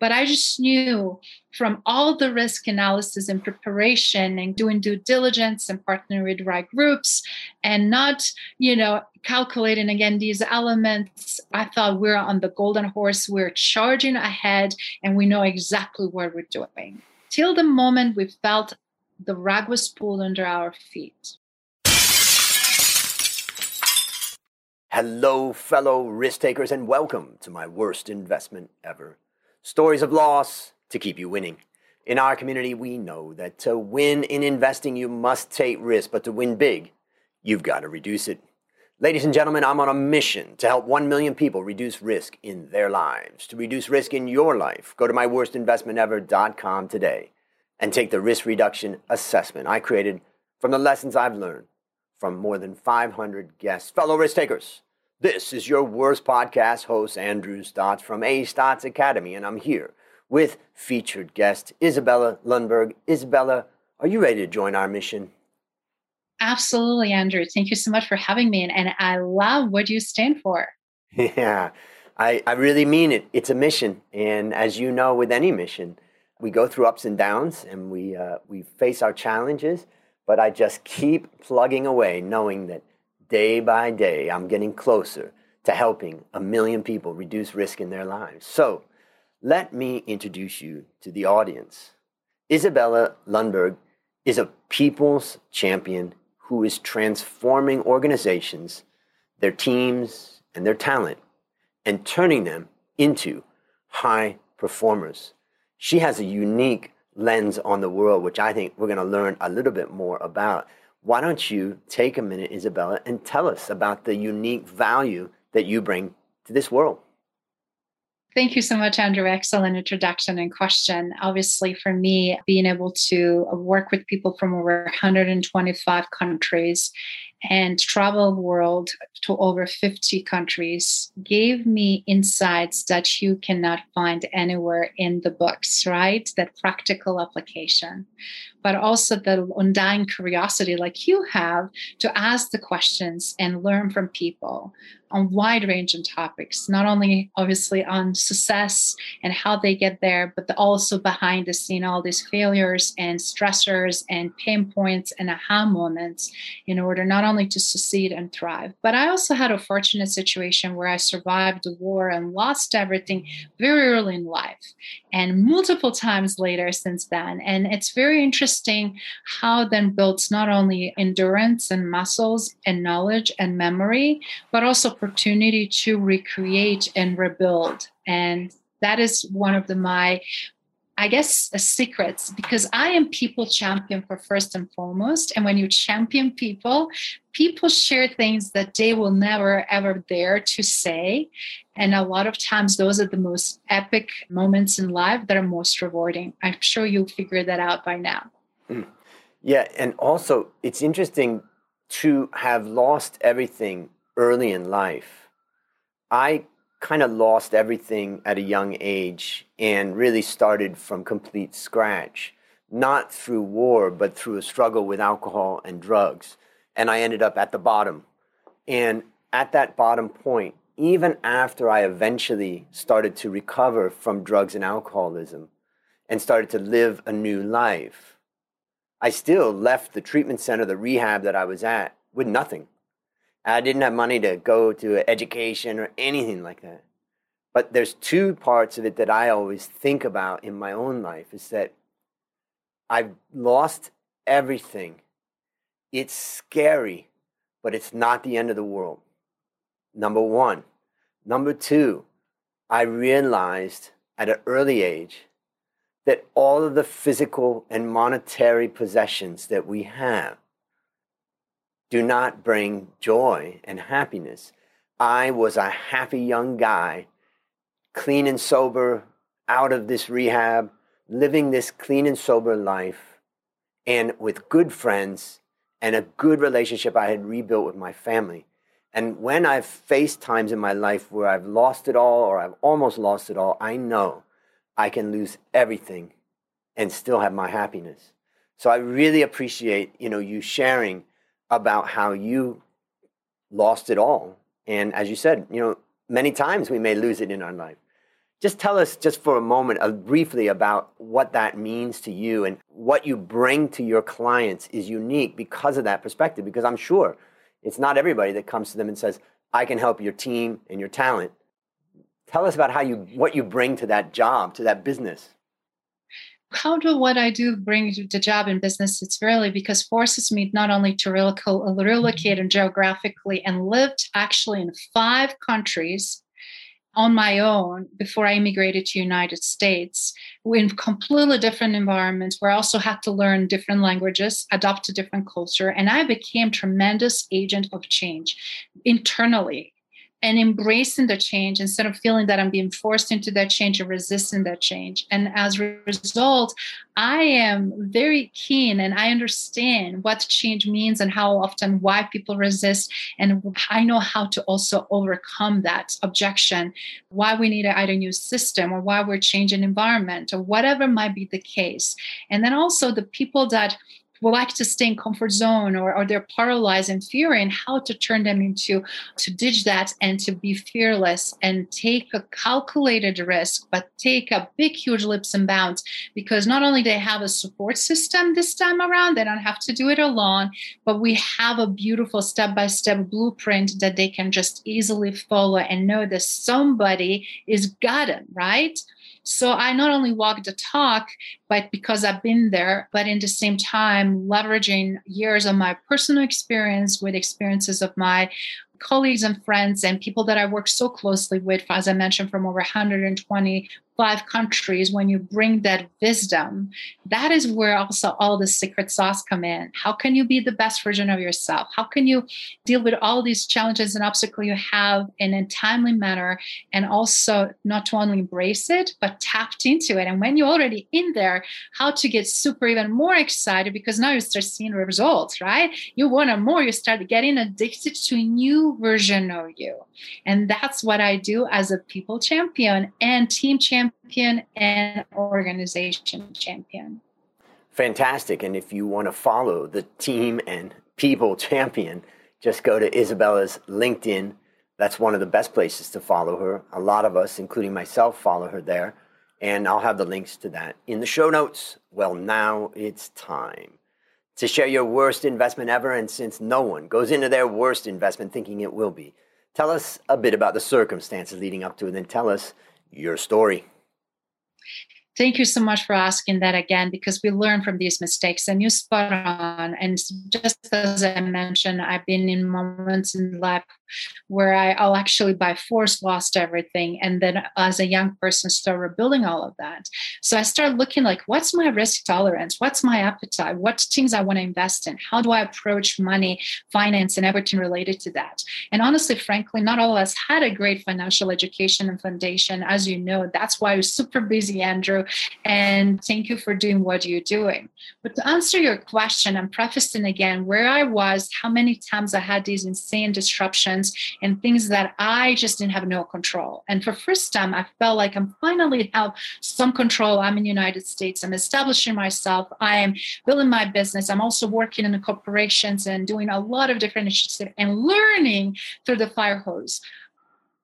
But I just knew from all the risk analysis and preparation and doing due diligence and partnering with the right groups and not, you know, calculating again these elements, I thought we're on the golden horse. We're charging ahead and we know exactly what we're doing. Till the moment we felt the rug was pulled under our feet. Hello, fellow risk takers, and welcome to my worst investment ever. Stories of loss to keep you winning. In our community, we know that to win in investing, you must take risk, but to win big, you've got to reduce it. Ladies and gentlemen, I'm on a mission to help 1 million people reduce risk in their lives. To reduce risk in your life, go to myworstinvestmentever.com today and take the risk reduction assessment I created from the lessons I've learned from more than 500 guests, fellow risk takers. This is your worst podcast host, Andrew Stotz from A Stotz Academy, and I'm here with featured guest Isabella Lundberg. Isabella, are you ready to join our mission? Absolutely, Andrew. Thank you so much for having me. And, I love what you stand for. Yeah, I, I really mean it. It's a mission. And as you know, with any mission, we go through ups and downs and we, uh, we face our challenges but I just keep plugging away, knowing that day by day I'm getting closer to helping a million people reduce risk in their lives. So let me introduce you to the audience. Isabella Lundberg is a people's champion who is transforming organizations, their teams, and their talent, and turning them into high performers. She has a unique lens on the world, which I think we're going to learn a little bit more about. Why don't you take a minute, Isabella, and tell us about the unique value that you bring to this world? Thank you so much, Andrew. Excellent introduction and question. Obviously, for me, being able to work with people from over 125 countries and travel the world to over 50 countries gave me insights that you cannot find anywhere in the books, right? That practical application, but also the undying curiosity, like you have, to ask the questions and learn from people on wide range of topics, not only obviously on success and how they get there, but also behind the scene, all these failures and stressors and pain points and aha moments in order not only to succeed and thrive. But I also had a fortunate situation where I survived the war and lost everything very early in life and multiple times later since then. And it's very interesting how then builds not only endurance and muscles and knowledge and memory, but also opportunity to recreate and rebuild. And that is one of the my I guess a secrets because I am people champion for first and foremost. And when you champion people, people share things that they will never ever dare to say. And a lot of times those are the most epic moments in life that are most rewarding. I'm sure you'll figure that out by now. Mm. Yeah, and also it's interesting to have lost everything early in life. I kind of lost everything at a young age and really started from complete scratch, not through war, but through a struggle with alcohol and drugs. And I ended up at the bottom. And at that bottom point, even after I eventually started to recover from drugs and alcoholism and started to live a new life, I still left the treatment center, the rehab that I was at, with nothing. I didn't have money to go to education or anything like that. But there's two parts of it that I always think about in my own life is that I've lost everything. It's scary, but it's not the end of the world. Number one. Number two, I realized at an early age that all of the physical and monetary possessions that we have do not bring joy and happiness. I was a happy young guy, clean and sober, out of this rehab, living this clean and sober life, and with good friends and a good relationship I had rebuilt with my family. And when I've faced times in my life where I've lost it all or I've almost lost it all, I know I can lose everything and still have my happiness. So I really appreciate, you know, you sharing about how you lost it all. And as you said, you know, many times we may lose it in our life. just tell us just for a moment uh, briefly about what that means to you and what you bring to your clients is unique because of that perspective because i'm sure it's not everybody that comes to them and says i can help your team and your talent tell us about how you what you bring to that job to that business how do what I do bring to the job in business? It's really because forces me not only to relocate mm-hmm. and geographically and lived actually in five countries on my own before I immigrated to United States in completely different environments where I also had to learn different languages, adopt a different culture, and I became tremendous agent of change internally and embracing the change instead of feeling that I'm being forced into that change and resisting that change. And as a result, I am very keen and I understand what change means and how often why people resist. And I know how to also overcome that objection, why we need either new system or why we're changing environment or whatever might be the case. And then also the people that like to stay in comfort zone or, or they're paralyzed in fear and how to turn them into to ditch that and to be fearless and take a calculated risk but take a big huge leaps and bounds. Because not only they have a support system this time around they don't have to do it alone but we have a beautiful step-by-step blueprint that they can just easily follow and know that somebody is got them right so I not only walk the talk, but because I've been there, but in the same time, leveraging years of my personal experience with experiences of my colleagues and friends and people that I work so closely with, as I mentioned, from over 120 five countries when you bring that wisdom that is where also all the secret sauce come in. How can you be the best version of yourself? How can you deal with all these challenges and obstacles you have in a timely manner and also not to only embrace it but tapped into it? And when you're already in there how to get super even more excited because now you start seeing results right? You want more you start getting addicted to a new version of you. And that's what i do as a people champion and team champion champion and organization champion. Fantastic. And if you want to follow the team and people champion, just go to Isabella's LinkedIn. That's one of the best places to follow her. A lot of us, including myself, follow her there. And I'll have the links to that in the show notes. Well, now it's time to share your worst investment ever. And since no one goes into their worst investment thinking it will be, tell us a bit about the circumstances leading up to it and then tell us your story. Thank you so much for asking that again because we learn from these mistakes and you spot on. And just as I mentioned, I've been in moments in life where I, will actually by force lost everything. And then as a young person, start rebuilding all of that. So I started looking like, what's my risk tolerance? What's my appetite? What things I want to invest in? How do I approach money, finance, and everything related to that? And honestly, frankly, not all of us had a great financial education and foundation. As you know, that's why was super busy, Andrew. And thank you for doing what you're doing. But to answer your question, I'm prefacing again where I was, how many times I had these insane disruptions and things that I just didn't have no control. And for first time, I felt like I'm finally have some control. I'm in the United States. I'm establishing myself. I am building my business. I'm also working in the corporations and doing a lot of different initiatives and learning through the fire hose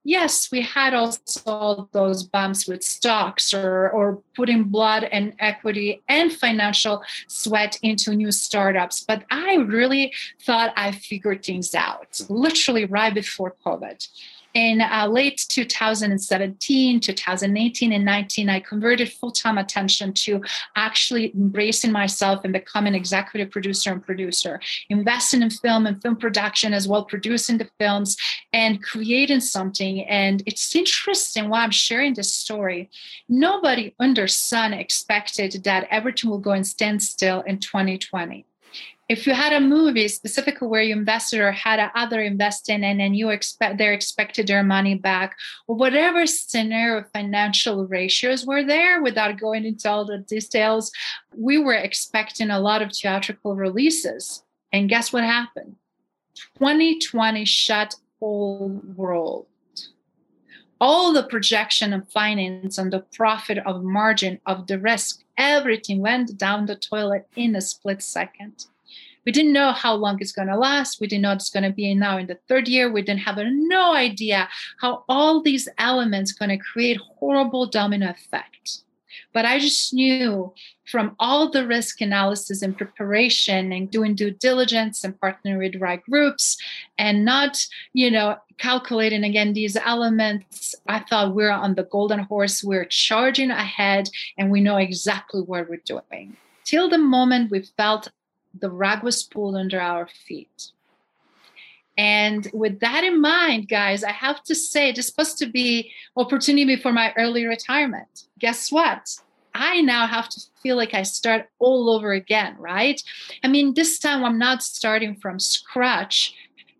yes, we had also those bumps with stocks or, or putting blood and equity and financial sweat into new startups. But I really thought I figured things out literally right before COVID in uh, late 2017, 2018, and 19, I converted full time attention to actually embracing myself and becoming executive producer and producer, investing in film and film production as well, producing the films and creating something. And it's interesting why I'm sharing this story. Nobody under sun expected that everything will go and stand still in 2020 if you had a movie specifically where you invested or had other investing in and you expect they're expected their money back or whatever scenario financial ratios were there without going into all the details we were expecting a lot of theatrical releases. And guess what happened? 2020 shut whole world. All the projection of finance and the profit of margin of the risk everything went down the toilet in a split second We didn't know how long it's going to last. We didn't know it's going to be now in the third year. We didn't have no idea how all these elements going to create horrible domino effect. But I just knew from all the risk analysis and preparation and doing due diligence and partnering with right groups and not, you know, calculating again these elements, I thought we're on the golden horse. We're charging ahead and we know exactly what we're doing. Till the moment we felt the rug was pulled under our feet. And with that in mind, guys, I have to say this supposed to be opportunity for my early retirement. Guess what? I now have to feel like I start all over again, right? I mean, this time I'm not starting from scratch.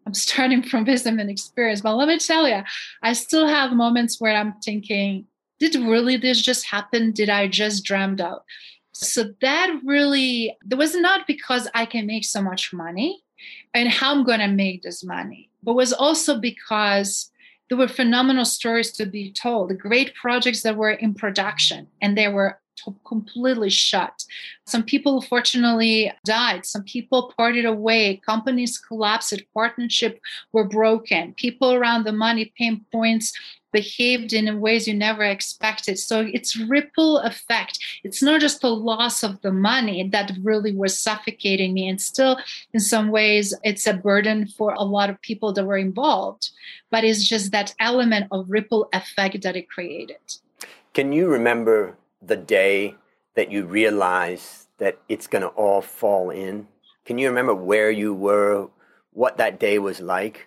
I'm starting from wisdom and experience. But let me tell you, I still have moments where I'm thinking, did really this just happen? Did I just dreamed out? So that really, it was not because I can make so much money and how I'm going to make this money, but was also because there were phenomenal stories to be told, the great projects that were in production and they were completely shut. Some people fortunately died. Some people parted away. Companies collapsed. Partnership were broken. People around the money pain points behaved in ways you never expected. So it's ripple effect. It's not just the loss of the money that really was suffocating me. And still, in some ways, it's a burden for a lot of people that were involved. But it's just that element of ripple effect that it created. Can you remember the day that you realized that it's going to all fall in? Can you remember where you were, what that day was like?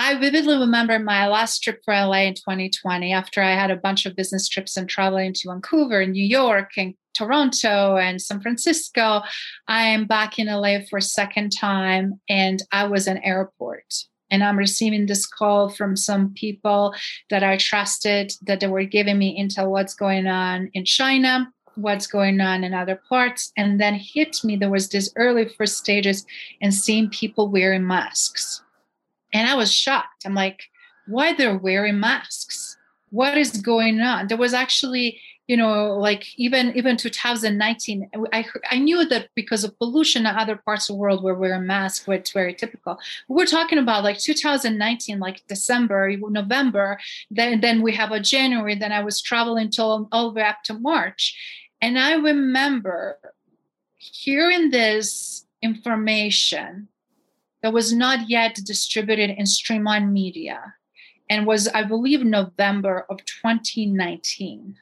I vividly remember my last trip for LA in 2020 after I had a bunch of business trips and traveling to Vancouver, New York, and Toronto and San Francisco. I am back in LA for a second time and I was in airport and I'm receiving this call from some people that I trusted that they were giving me intel what's going on in China, what's going on in other parts, and then hit me. There was this early first stages and seeing people wearing masks, and I was shocked. I'm like, why they're wearing masks? What is going on? There was actually you know like even even 2019 i i knew that because of pollution other parts of the world where wearing masks it's very typical we're talking about like 2019 like december november then then we have a january then i was traveling till all the way up to march and i remember hearing this information that was not yet distributed in streamline media and was i believe november of 2019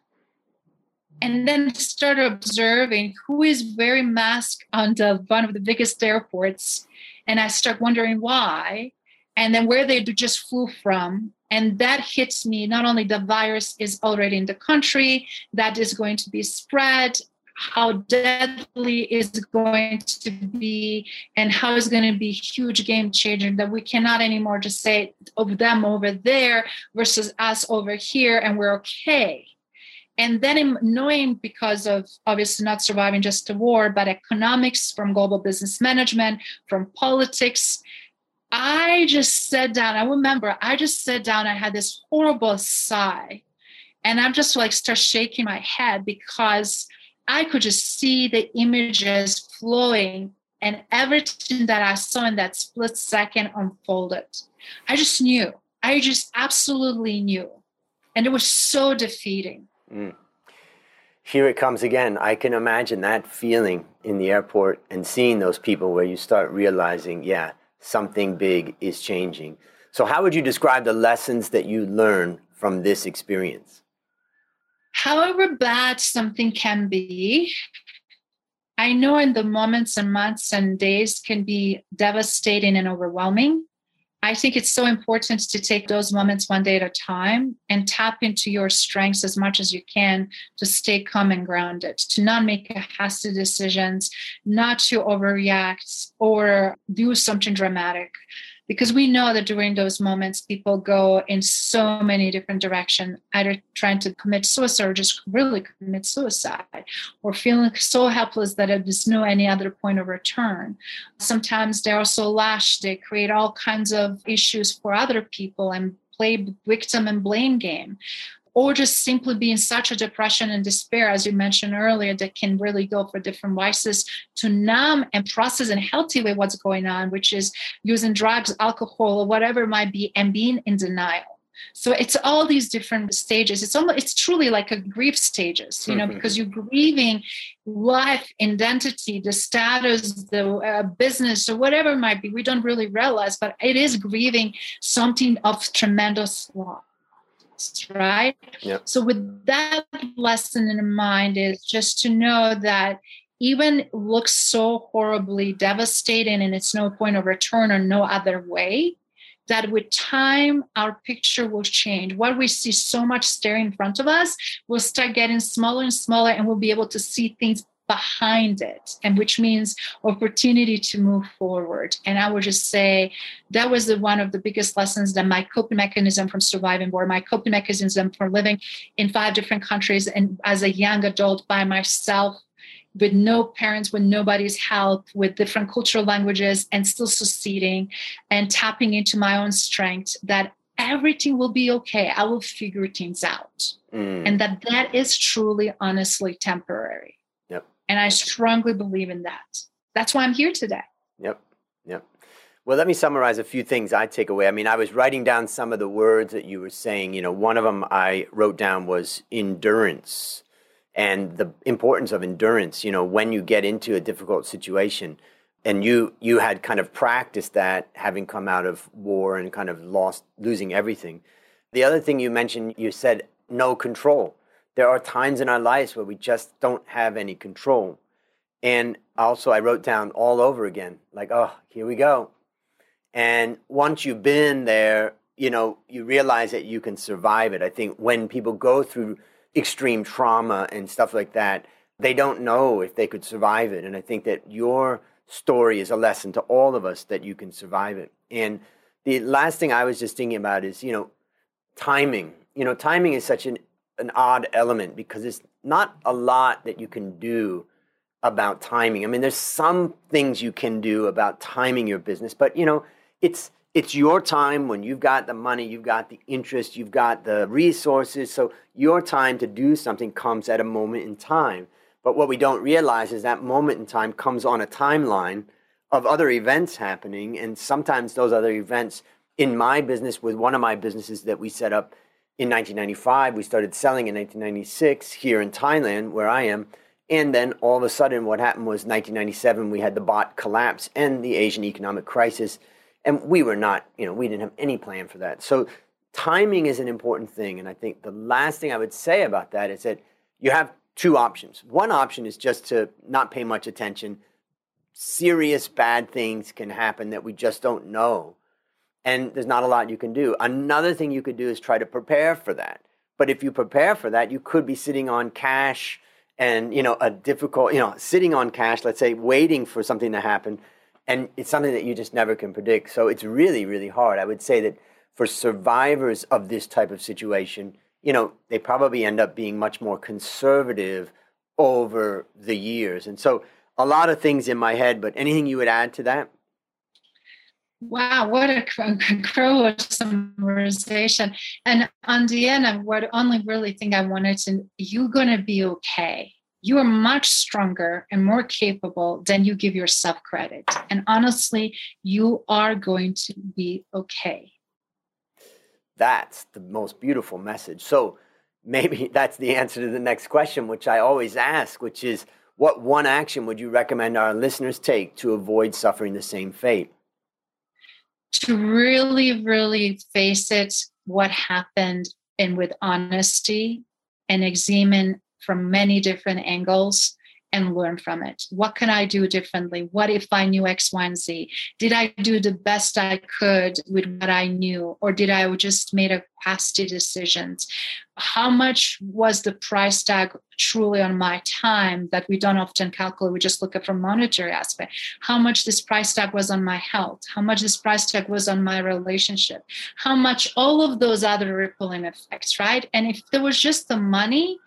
and then started observing who is wearing mask on the one of the biggest airports. And i start wondering why and then where they just flew from. And that hits me. Not only the virus is already in the country that is going to be spread how deadly is going to be and how is going to be huge game changer that we cannot anymore just say of them over there versus us over here and we're okay. And then knowing because of obviously not surviving just a war but economics from global business management from politics i just sat down i remember i just sat down i had this horrible sigh. And i'm just like start shaking my head because i could just see the images flowing and everything that i saw in that split second unfolded i just knew i just absolutely knew and it was so defeating Mm. Here it comes again. I can imagine that feeling in the airport and seeing those people where you start realizing, yeah, something big is changing. So, how would you describe the lessons that you learn from this experience? However bad something can be, I know in the moments and months and days can be devastating and overwhelming. I think it's so important to take those moments one day at a time and tap into your strengths as much as you can to stay calm and grounded, to not make hasty decisions, not to overreact or do something dramatic because we know that during those moments people go in so many different directions either trying to commit suicide or just really commit suicide or feeling so helpless that there's no any other point of return. Sometimes they're also lashed they create all kinds of issues for other people and play victim and blame game or just simply be in such a depression and despair, as you mentioned earlier, that can really go for different vices to numb and process in a healthy way what's going on, which is using drugs, alcohol, or whatever it might be, and being in denial. So it's all these different stages. It's almost it's truly like a grief stages you know mm-hmm. because you're grieving life identity the status the uh, business or whatever it might be. We don't really realize but it is grieving something of tremendous loss right yep. so with that lesson in mind is just to know that even looks so horribly devastating and it's no point of return or no other way that with time our picture will change what we see so much staring in front of us will start getting smaller and smaller and we'll be able to see things behind it and which means opportunity to move forward and i would just say that was the one of the biggest lessons that my coping mechanism from surviving war my coping mechanism for living in five different countries and as a young adult by myself with no parents, with nobody's help, with different cultural languages, and still succeeding and tapping into my own strength that everything will be okay. I will figure things out. Mm. And that that is truly, honestly temporary. And I strongly believe in that. That's why I'm here today. Yep. Yep. Well, let me summarize a few things I take away. I mean, I was writing down some of the words that you were saying. You know, one of them I wrote down was endurance and the importance of endurance you know when you get into a difficult situation and you you had kind of practiced that having come out of war and kind of lost losing everything the other thing you mentioned you said no control there are times in our lives where we just don't have any control and also i wrote down all over again like oh here we go and once you've been there you know you realize that you can survive it i think when people go through extreme trauma and stuff like that, they don't know if they could survive it. And I think that your story is a lesson to all of us that you can survive it. And the last thing I was just thinking about is, you know, timing. You know, timing is such an, an odd element because it's not a lot that you can do about timing. I mean, there's some things you can do about timing your business, but you know, it's it's your time when you've got the money, you've got the interest, you've got the resources. So your time to do something comes at a moment in time. But what we don't realize is that moment in time comes on a timeline of other events happening. And sometimes those other events in my business, with one of my businesses that we set up in 1995, we started selling in 1996 here in Thailand, where I am. And then all of a sudden, what happened was 1997, we had the baht collapse and the Asian economic crisis and we were not, you know, we didn't have any plan for that. So timing is an important thing. And I think the last thing I would say about that is that you have two options. One option is just to not pay much attention. Serious bad things can happen that we just don't know. And there's not a lot you can do. Another thing you could do is try to prepare for that. But if you prepare for that, you could be sitting on cash and, you know, a difficult, you know, sitting on cash, let's say, waiting for something to happen and it's something that you just never can predict. So it's really, really hard. I would say that for survivors of this type of situation, you know, they probably end up being much more conservative over the years. And so a lot of things in my head, but anything you would add to that? Wow, what a incredible summarization. And on the end, I would only really think I wanted to, you're going to be okay you are much stronger and more capable than you give yourself credit. And honestly, you are going to be okay. That's the most beautiful message. So maybe that's the answer to the next question, which I always ask, which is what one action would you recommend our listeners take to avoid suffering the same fate? To really, really face it, what happened, and with honesty and examine from many different angles and learn from it. What can I do differently? What if I knew X, Y, and Z? Did I do the best I could with what I knew, or did I just made a hasty decisions? How much was the price tag truly on my time that we don't often calculate? We just look at from monetary aspect. How much this price tag was on my health? How much this price tag was on my relationship? How much all of those other rippling effects, right? And if there was just the money,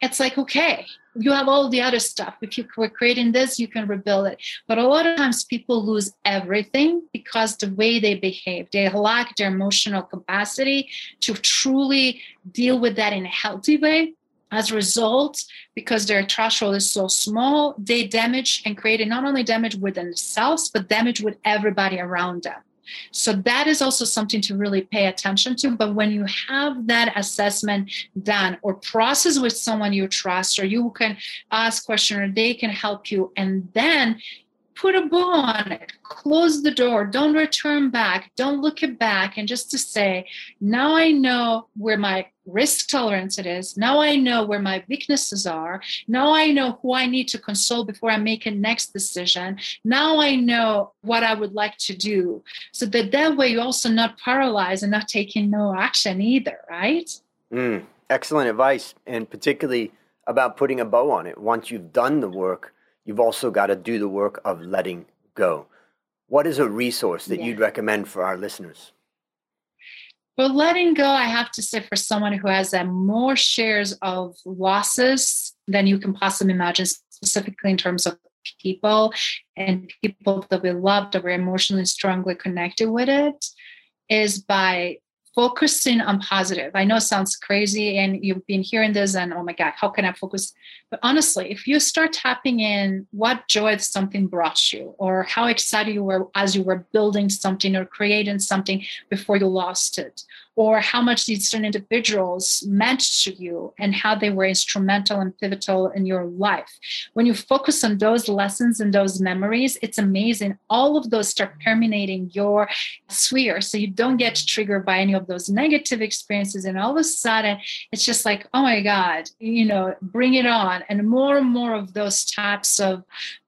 it's like, okay, you have all the other stuff. If you were creating this, you can rebuild it. But a lot of times people lose everything because the way they behave, they lack their emotional capacity to truly deal with that in a healthy way. As a result, because their threshold is so small, they damage and create not only damage within themselves, but damage with everybody around them. So that is also something to really pay attention to. But when you have that assessment done or process with someone you trust, or you can ask question or they can help you, and then put a bow on it, close the door, don't return back, don't look it back, and just to say, now I know where my risk tolerance it is. Now I know where my weaknesses are. Now I know who I need to consult before I make a next decision. Now I know what I would like to do. So that that way you're also not paralyzed and not taking no action either, right? Mm, excellent advice, and particularly about putting a bow on it. Once you've done the work, you've also got to do the work of letting go. What is a resource that yeah. you'd recommend for our listeners? Well, letting go, I have to say, for someone who has uh, more shares of losses than you can possibly imagine, specifically in terms of people and people that we love, that we're emotionally strongly connected with it, is by focusing on positive. I know it sounds crazy and you've been hearing this and oh my God, how can I focus? But honestly, if you start tapping in what joy something brought you or how excited you were as you were building something or creating something before you lost it, or how much these certain individuals meant to you and how they were instrumental and pivotal in your life. When you focus on those lessons and those memories, it's amazing. All of those start permeating your sphere. So you don't get triggered by any of those negative experiences. And all of a sudden, it's just like, oh my God, you know, bring it on. And more and more of those types of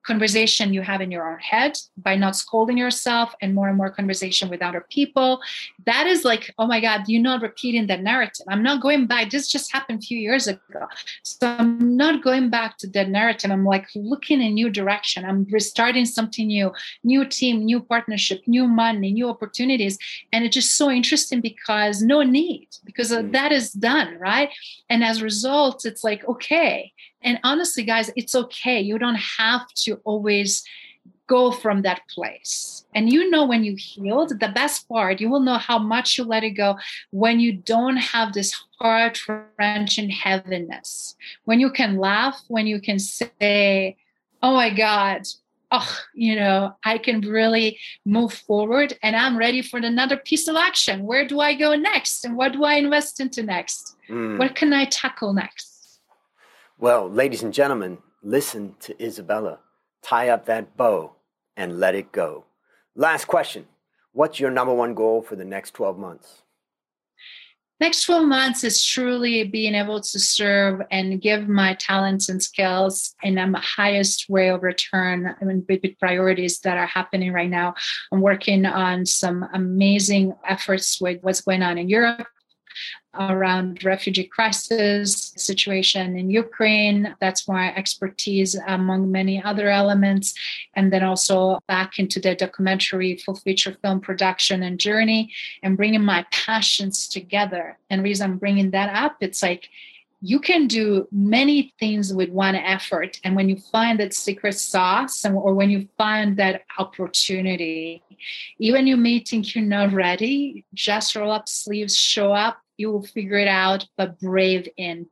conversation you have in your own head by not scolding yourself and more and more conversation with other people. That is like oh my god you're not repeating that narrative. I'm not going back. This just happened a few years ago. So i'm not going back to that narrative. I'm like looking in a new direction. I'm restarting something new new team new partnership new money new opportunities. And it's just so interesting because no need because mm. that is done right? And as a result it's like okay and honestly, guys, it's okay. You don't have to always go from that place. And you know when you healed, the best part, you will know how much you let it go when you don't have this heart wrenching heaviness. When you can laugh, when you can say, Oh my God, oh, you know, I can really move forward and I'm ready for another piece of action. Where do I go next? And what do I invest into next? Mm. What can I tackle next? Well, ladies and gentlemen, listen to Isabella. Tie up that bow and let it go. Last question What's your number one goal for the next 12 months? Next 12 months is truly being able to serve and give my talents and skills in the highest way of return I mean, with priorities that are happening right now. I'm working on some amazing efforts with what's going on in Europe around refugee crisis situation in Ukraine. That's my expertise among many other elements. And then also back into the documentary, full feature film production and journey and bringing my passions together. And reason I'm bringing that up, it's like, you can do many things with one effort. And when you find that secret sauce, or when you find that opportunity, even you may think you're not ready, just roll up sleeves, show up, you will figure it out, but brave in.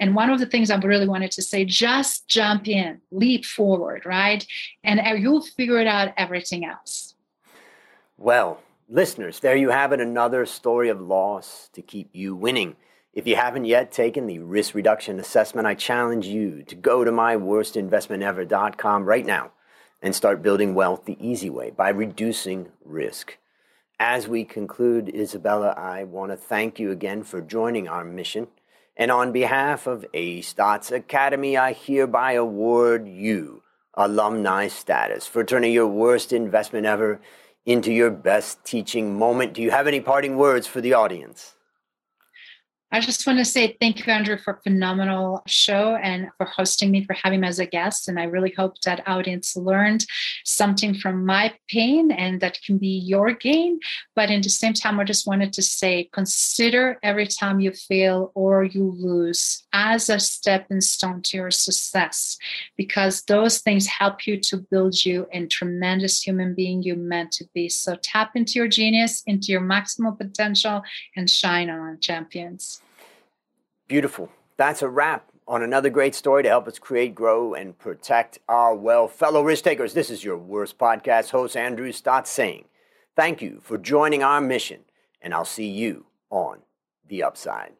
And one of the things I really wanted to say, just jump in, leap forward, right? And uh, you'll figure it out everything else. Well, listeners, there you have it another story of loss to keep you winning. If you haven't yet taken the risk reduction assessment, I challenge you to go to myworstinvestmentever.com right now and start building wealth the easy way by reducing risk. As we conclude, Isabella, I want to thank you again for joining our mission. And on behalf of A Stotz Academy, I hereby award you alumni status for turning your worst investment ever into your best teaching moment. Do you have any parting words for the audience? I just want to say thank you, Andrew, for a phenomenal show and for hosting me, for having me as a guest. And I really hope that audience learned something from my pain and that can be your gain. But in the same time, I just wanted to say consider every time you fail or you lose as a stepping stone to your success, because those things help you to build you a tremendous human being you meant to be. So tap into your genius, into your maximal potential, and shine on champions. Beautiful. That's a wrap on another great story to help us create, grow, and protect our wealth. Fellow risk takers, this is your worst podcast host, Andrew Stotz, saying thank you for joining our mission, and I'll see you on the upside.